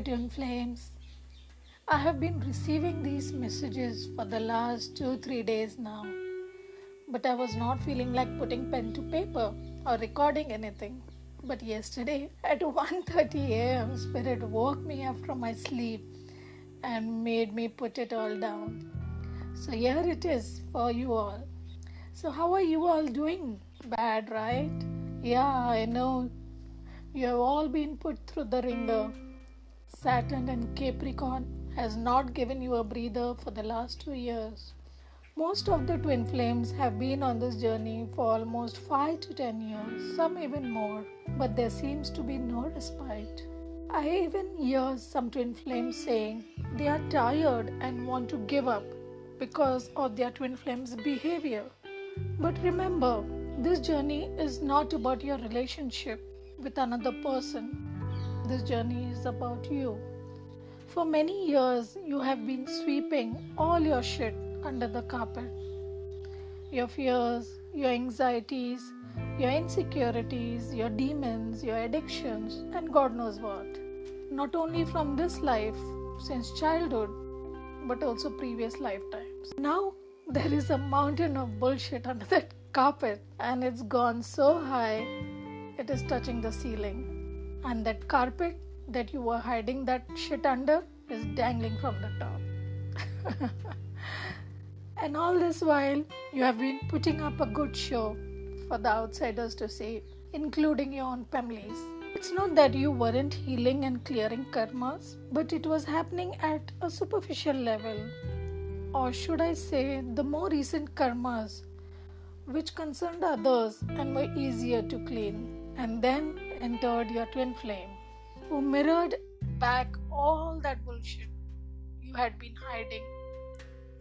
dear flames. I have been receiving these messages for the last 2-3 days now. But I was not feeling like putting pen to paper or recording anything. But yesterday at 1:30 a.m. spirit woke me up from my sleep and made me put it all down. So here it is for you all. So how are you all doing? Bad, right? Yeah, I know. You have all been put through the ringer Saturn and Capricorn has not given you a breather for the last two years. Most of the twin flames have been on this journey for almost 5 to 10 years, some even more, but there seems to be no respite. I even hear some twin flames saying they are tired and want to give up because of their twin flames' behavior. But remember, this journey is not about your relationship with another person this journey is about you. For many years, you have been sweeping all your shit under the carpet. Your fears, your anxieties, your insecurities, your demons, your addictions, and God knows what. Not only from this life, since childhood, but also previous lifetimes. Now, there is a mountain of bullshit under that carpet, and it's gone so high, it is touching the ceiling and that carpet that you were hiding that shit under is dangling from the top. and all this while, you have been putting up a good show for the outsiders to see, including your own families. It's not that you weren't healing and clearing karmas, but it was happening at a superficial level. Or should I say, the more recent karmas, which concerned others and were easier to clean. And then entered your twin flame, who mirrored back all that bullshit you had been hiding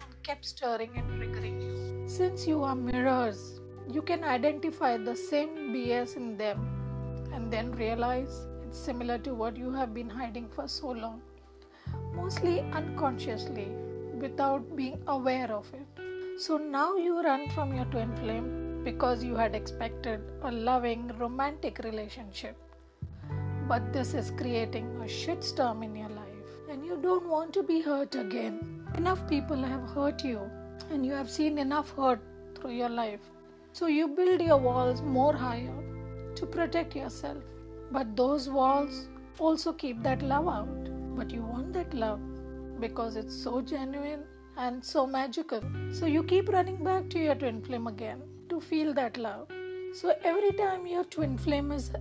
and kept stirring and triggering you. Since you are mirrors, you can identify the same BS in them and then realize it's similar to what you have been hiding for so long, mostly unconsciously, without being aware of it. So now you run from your twin flame because you had expected a loving, romantic relationship. But this is creating a shitstorm in your life, and you don't want to be hurt again. Enough people have hurt you, and you have seen enough hurt through your life. So you build your walls more higher to protect yourself. But those walls also keep that love out. But you want that love because it's so genuine and so magical. So you keep running back to your twin flame again to feel that love. So every time your twin flame is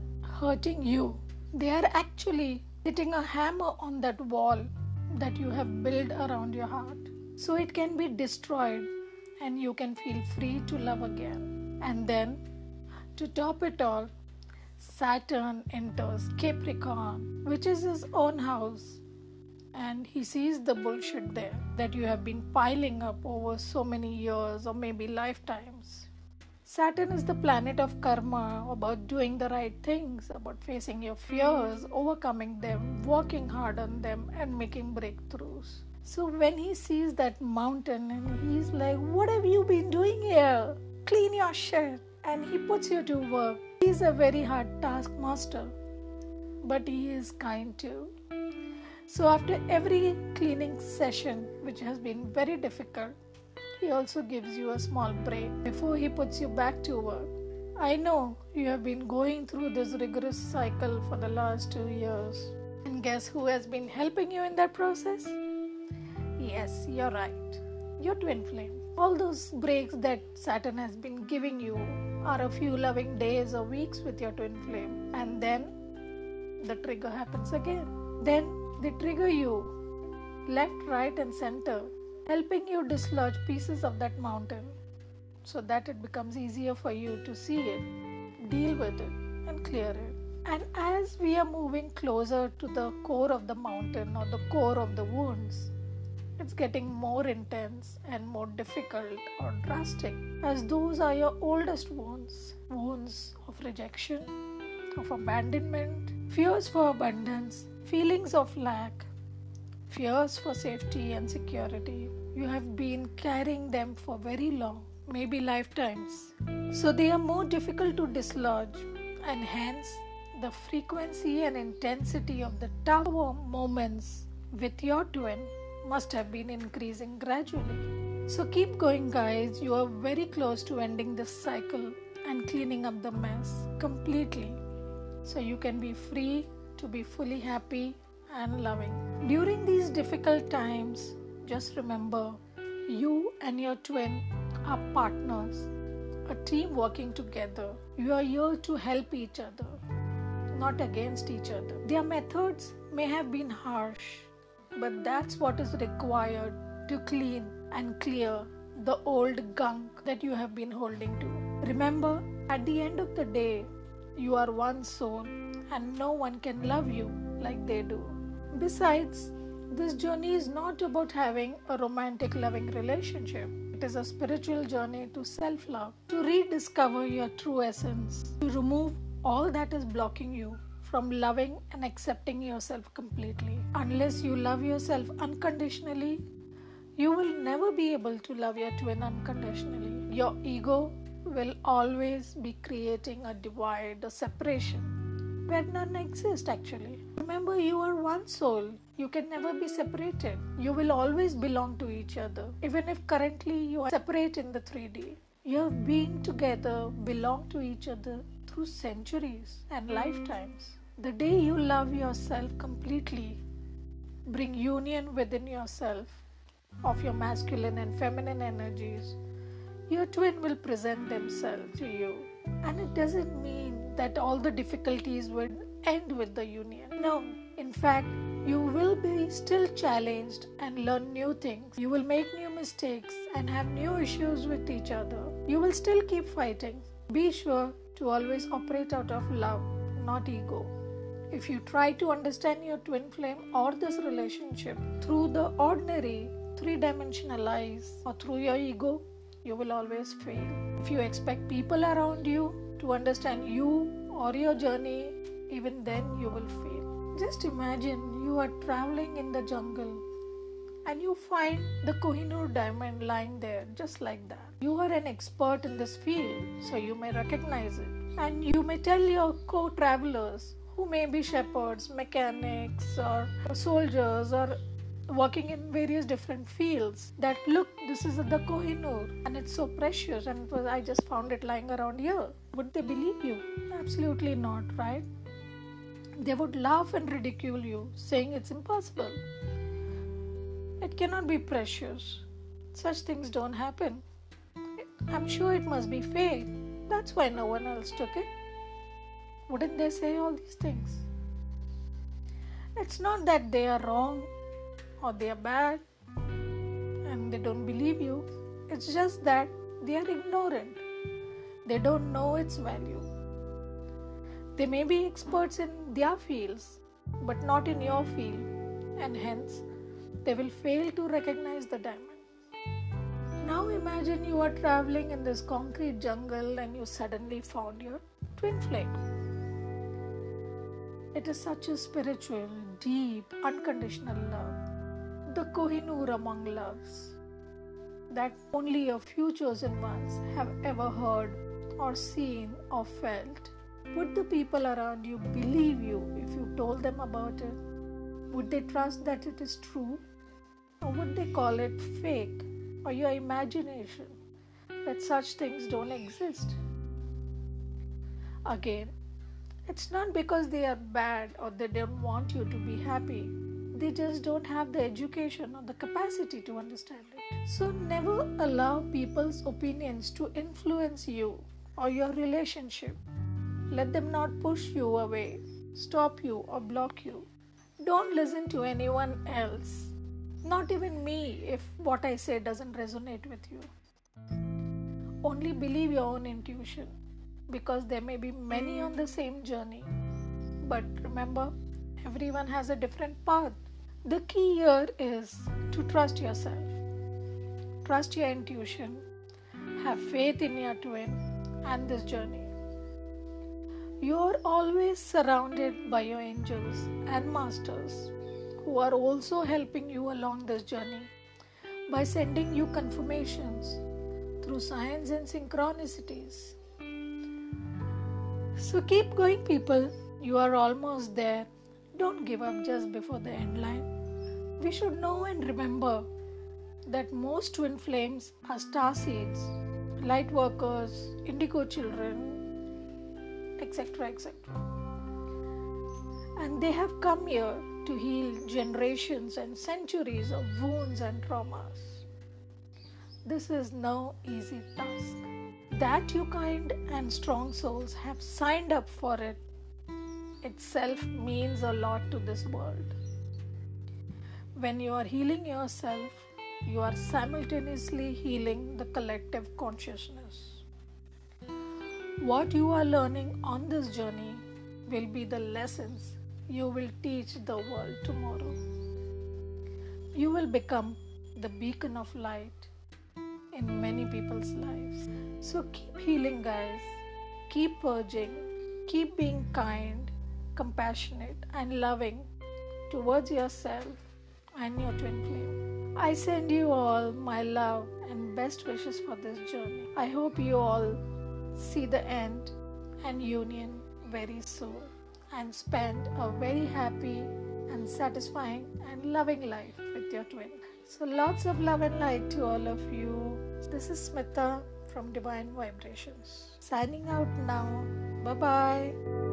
hurting you, they are actually hitting a hammer on that wall that you have built around your heart. So it can be destroyed and you can feel free to love again. And then, to top it all, Saturn enters Capricorn, which is his own house, and he sees the bullshit there that you have been piling up over so many years or maybe lifetimes. Saturn is the planet of karma, about doing the right things, about facing your fears, mm. overcoming them, working hard on them, and making breakthroughs. So when he sees that mountain and he's like, What have you been doing here? Clean your shit. And he puts you to work. He's a very hard taskmaster, but he is kind too. So after every cleaning session, which has been very difficult, he also gives you a small break before he puts you back to work. I know you have been going through this rigorous cycle for the last two years. And guess who has been helping you in that process? Yes, you're right. Your twin flame. All those breaks that Saturn has been giving you are a few loving days or weeks with your twin flame. And then the trigger happens again. Then they trigger you left, right, and center helping you dislodge pieces of that mountain so that it becomes easier for you to see it, deal with it, and clear it. And as we are moving closer to the core of the mountain or the core of the wounds, it's getting more intense and more difficult or drastic, as those are your oldest wounds wounds of rejection, of abandonment, fears for abundance, feelings of lack, fears for safety and security. You have been carrying them for very long, maybe lifetimes. So they are more difficult to dislodge, and hence the frequency and intensity of the tower moments with your twin must have been increasing gradually. So keep going, guys. You are very close to ending this cycle and cleaning up the mess completely so you can be free to be fully happy and loving. During these difficult times, just remember you and your twin are partners, a team working together. You are here to help each other, not against each other. Their methods may have been harsh, but that's what is required to clean and clear the old gunk that you have been holding to. Remember, at the end of the day, you are one soul, and no one can love you like they do. Besides, this journey is not about having a romantic loving relationship. It is a spiritual journey to self love, to rediscover your true essence, to remove all that is blocking you from loving and accepting yourself completely. Unless you love yourself unconditionally, you will never be able to love your twin unconditionally. Your ego will always be creating a divide, a separation, where none exists actually. Remember, you are one soul. You can never be separated. You will always belong to each other, even if currently you are separate in the 3D. You have been together, belong to each other through centuries and lifetimes. The day you love yourself completely, bring union within yourself of your masculine and feminine energies, your twin will present themselves to you. And it doesn't mean that all the difficulties will end with the union. No, in fact, you will be still challenged and learn new things. You will make new mistakes and have new issues with each other. You will still keep fighting. Be sure to always operate out of love, not ego. If you try to understand your twin flame or this relationship through the ordinary three dimensional eyes or through your ego, you will always fail. If you expect people around you to understand you or your journey, even then you will fail. Just imagine you are traveling in the jungle and you find the Kohinoor diamond lying there just like that. You are an expert in this field, so you may recognize it. And you may tell your co travelers, who may be shepherds, mechanics, or soldiers, or working in various different fields that look this is the kohinoor and it's so precious and i just found it lying around here would they believe you absolutely not right they would laugh and ridicule you saying it's impossible it cannot be precious such things don't happen i'm sure it must be fake that's why no one else took it wouldn't they say all these things it's not that they are wrong or they are bad and they don't believe you. It's just that they are ignorant. They don't know its value. They may be experts in their fields, but not in your field, and hence they will fail to recognize the diamond. Now imagine you are traveling in this concrete jungle and you suddenly found your twin flame. It is such a spiritual, deep, unconditional love the Kohinoor among loves that only a few chosen ones have ever heard or seen or felt. Would the people around you believe you if you told them about it? Would they trust that it is true? Or would they call it fake or your imagination that such things don't exist? Again, it's not because they are bad or they don't want you to be happy they just don't have the education or the capacity to understand it. So, never allow people's opinions to influence you or your relationship. Let them not push you away, stop you, or block you. Don't listen to anyone else, not even me, if what I say doesn't resonate with you. Only believe your own intuition because there may be many on the same journey. But remember, everyone has a different path. The key here is to trust yourself, trust your intuition, have faith in your twin and this journey. You are always surrounded by your angels and masters who are also helping you along this journey by sending you confirmations through signs and synchronicities. So keep going, people. You are almost there. Don't give up just before the end line. We should know and remember that most twin flames are star seeds, light workers, indigo children, etc. etc. And they have come here to heal generations and centuries of wounds and traumas. This is no easy task. That you kind and strong souls have signed up for it itself means a lot to this world. When you are healing yourself, you are simultaneously healing the collective consciousness. What you are learning on this journey will be the lessons you will teach the world tomorrow. You will become the beacon of light in many people's lives. So keep healing, guys. Keep purging. Keep being kind, compassionate, and loving towards yourself and your twin flame. I send you all my love and best wishes for this journey. I hope you all see the end and union very soon and spend a very happy and satisfying and loving life with your twin. So, lots of love and light to all of you. This is Smithaa from Divine Vibrations. Signing out now. Bye bye.